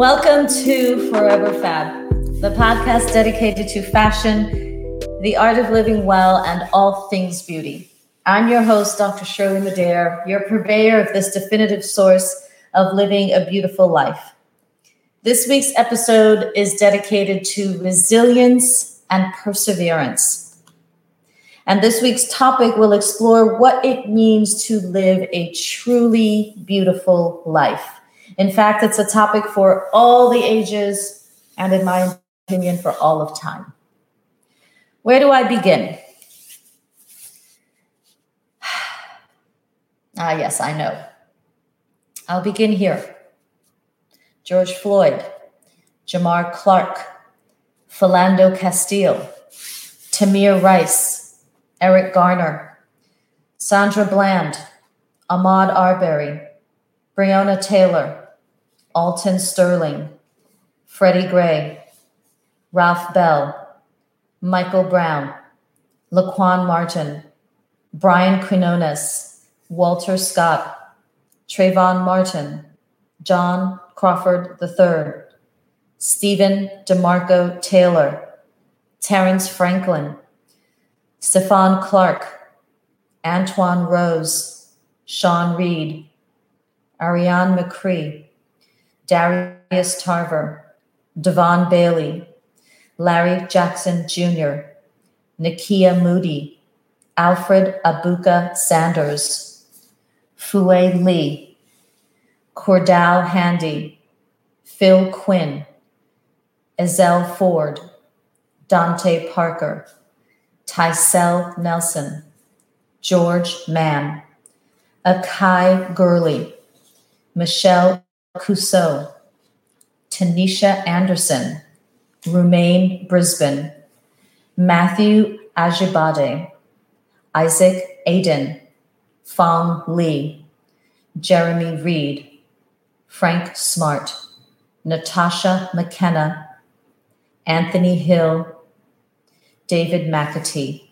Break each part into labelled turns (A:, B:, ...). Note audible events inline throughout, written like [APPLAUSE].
A: Welcome to Forever Fab, the podcast dedicated to fashion, the art of living well, and all things beauty. I'm your host, Dr. Shirley Madhere, your purveyor of this definitive source of living a beautiful life. This week's episode is dedicated to resilience and perseverance. And this week's topic will explore what it means to live a truly beautiful life. In fact, it's a topic for all the ages and, in my opinion, for all of time. Where do I begin? [SIGHS] ah, yes, I know. I'll begin here. George Floyd, Jamar Clark, Philando Castile, Tamir Rice, Eric Garner, Sandra Bland, Ahmaud Arbery, Breonna Taylor, Alton Sterling, Freddie Gray, Ralph Bell, Michael Brown, Laquan Martin, Brian Quinones, Walter Scott, Trayvon Martin, John Crawford III, Stephen DeMarco Taylor, Terrence Franklin, Stephon Clark, Antwon Rose, Sean Reed, Ariane McCree, Darius Tarver, Devon Bailey, Larry Jackson Jr., Nakia Moody, Alfred Abuka Sanders, Fue Lee, Cordell Handy, Phil Quinn, Ezell Ford, Dante Parker, Tysel Nelson, George Mann, Akai Gurley, Michelle Cusseaux, Tanisha Anderson, Rumain Brisbon, Matthew Ajibade, Isaac Aden, Fong Lee, Jeremy Reed, Frank Smart, Natasha McKenna, Anthony Hill, David McAtee.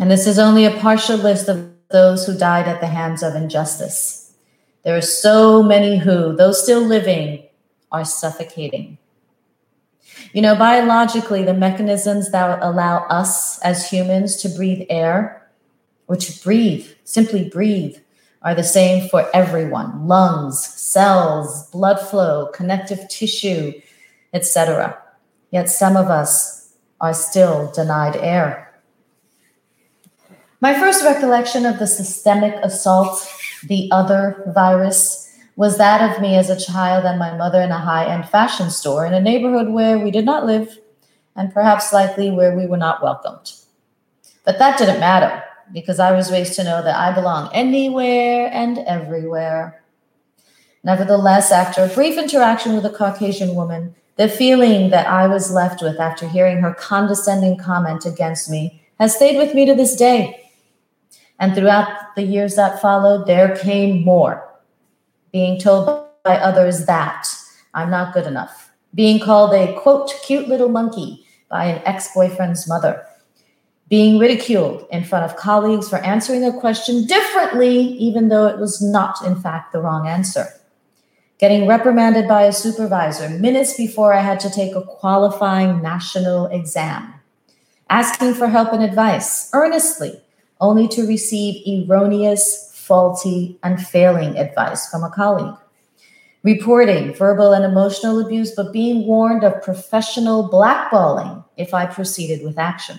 A: And this is only a partial list of those who died at the hands of injustice. There are so many who, though still living, are suffocating. You know, biologically, the mechanisms that allow us as humans to breathe air or to breathe, simply breathe, are the same for everyone lungs, cells, blood flow, connective tissue, etc. Yet some of us are still denied air. My first recollection of the systemic assault, the other virus, was that of me as a child and my mother in a high end fashion store in a neighborhood where we did not live and perhaps likely where we were not welcomed. But that didn't matter because I was raised to know that I belong anywhere and everywhere. Nevertheless, after a brief interaction with a Caucasian woman, the feeling that I was left with after hearing her condescending comment against me has stayed with me to this day. And throughout the years that followed, there came more. Being told by others that I'm not good enough. Being called a quote, cute little monkey by an ex boyfriend's mother. Being ridiculed in front of colleagues for answering a question differently, even though it was not, in fact, the wrong answer. Getting reprimanded by a supervisor minutes before I had to take a qualifying national exam. Asking for help and advice earnestly only to receive erroneous, faulty, and failing advice from a colleague. Reporting verbal and emotional abuse, but being warned of professional blackballing if I proceeded with action.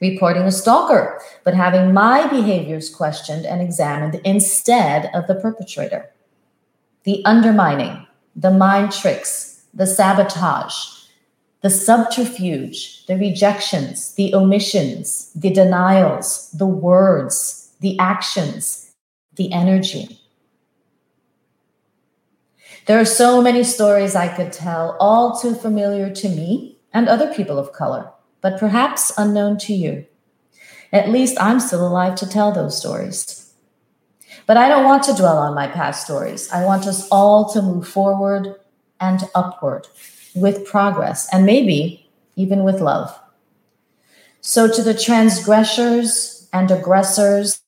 A: Reporting a stalker, but having my behaviors questioned and examined instead of the perpetrator. The undermining, the mind tricks, the sabotage, the subterfuge, the rejections, the omissions, the denials, the words, the actions, the energy. There are so many stories I could tell, all too familiar to me and other people of color, but perhaps unknown to you. At least I'm still alive to tell those stories. But I don't want to dwell on my past stories. I want us all to move forward and upward with progress and maybe even with love. So, to the transgressors and aggressors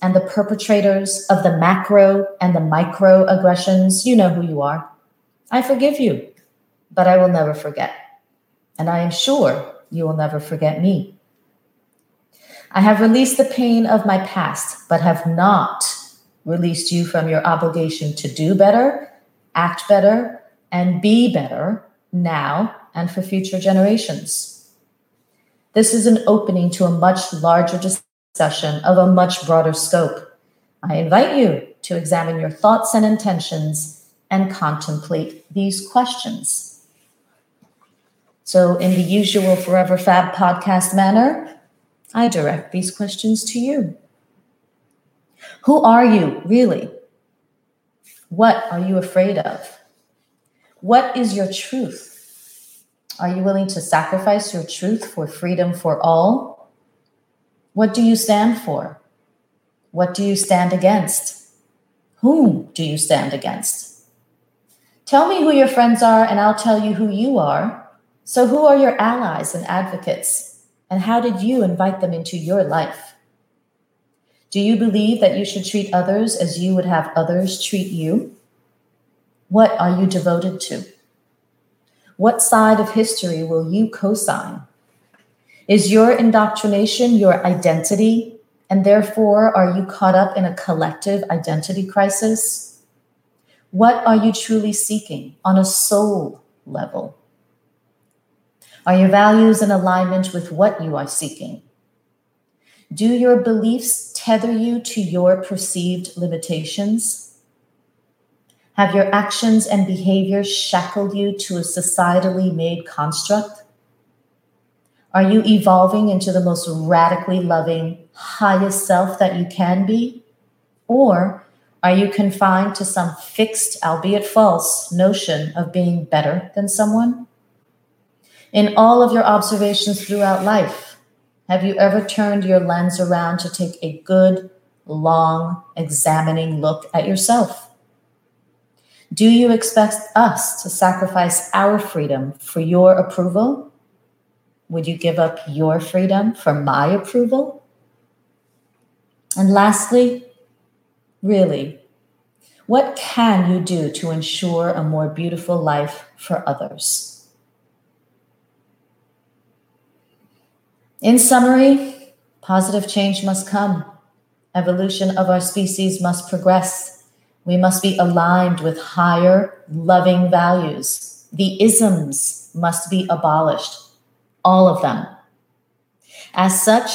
A: and the perpetrators of the macro and the micro aggressions, you know who you are. I forgive you, but I will never forget. And I am sure you will never forget me. I have released the pain of my past, but have not released you from your obligation to do better, act better, and be better now and for future generations. This is an opening to a much larger discussion of a much broader scope. I invite you to examine your thoughts and intentions and contemplate these questions. So, in the usual Forever Fab podcast manner, I direct these questions to you. Who are you, really? What are you afraid of? What is your truth? Are you willing to sacrifice your truth for freedom for all? What do you stand for? What do you stand against? Whom do you stand against? Tell me who your friends are, and I'll tell you who you are. So, who are your allies and advocates? And how did you invite them into your life? Do you believe that you should treat others as you would have others treat you? What are you devoted to? What side of history will you co sign? Is your indoctrination your identity, and therefore are you caught up in a collective identity crisis? What are you truly seeking on a soul level? Are your values in alignment with what you are seeking? Do your beliefs tether you to your perceived limitations? Have your actions and behaviors shackled you to a societally made construct? Are you evolving into the most radically loving, highest self that you can be? Or are you confined to some fixed, albeit false, notion of being better than someone? In all of your observations throughout life, have you ever turned your lens around to take a good, long, examining look at yourself? Do you expect us to sacrifice our freedom for your approval? Would you give up your freedom for my approval? And lastly, really, what can you do to ensure a more beautiful life for others? In summary, positive change must come. Evolution of our species must progress we must be aligned with higher, loving values. The isms must be abolished, all of them. As such,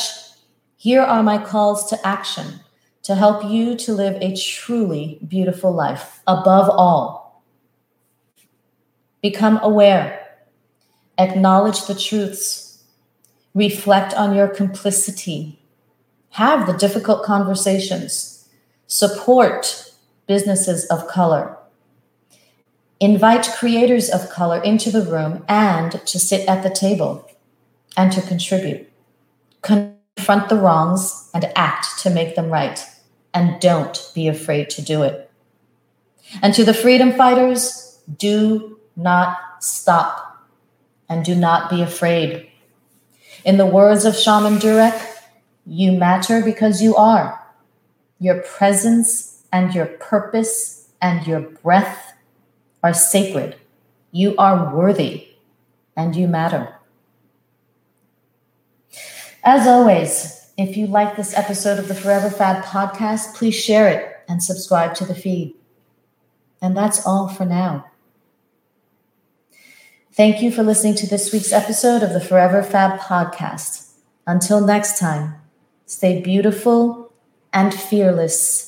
A: here are my calls to action to help you to live a truly beautiful life. Above all, become aware, acknowledge the truths, reflect on your complicity, have the difficult conversations, support businesses of color. Invite creators of color into the room and to sit at the table and to contribute. Confront the wrongs and act to make them right. And don't be afraid to do it. And to the freedom fighters, do not stop and do not be afraid. In the words of Shaman Durek, you matter because you are. Your presence and your purpose and your breath are sacred. You are worthy and you matter. As always, If you like this episode of the Forever Fab podcast, please share it and subscribe to the feed. And that's all for now. Thank you for listening to this week's episode of the Forever Fab podcast. Until next time, stay beautiful and fearless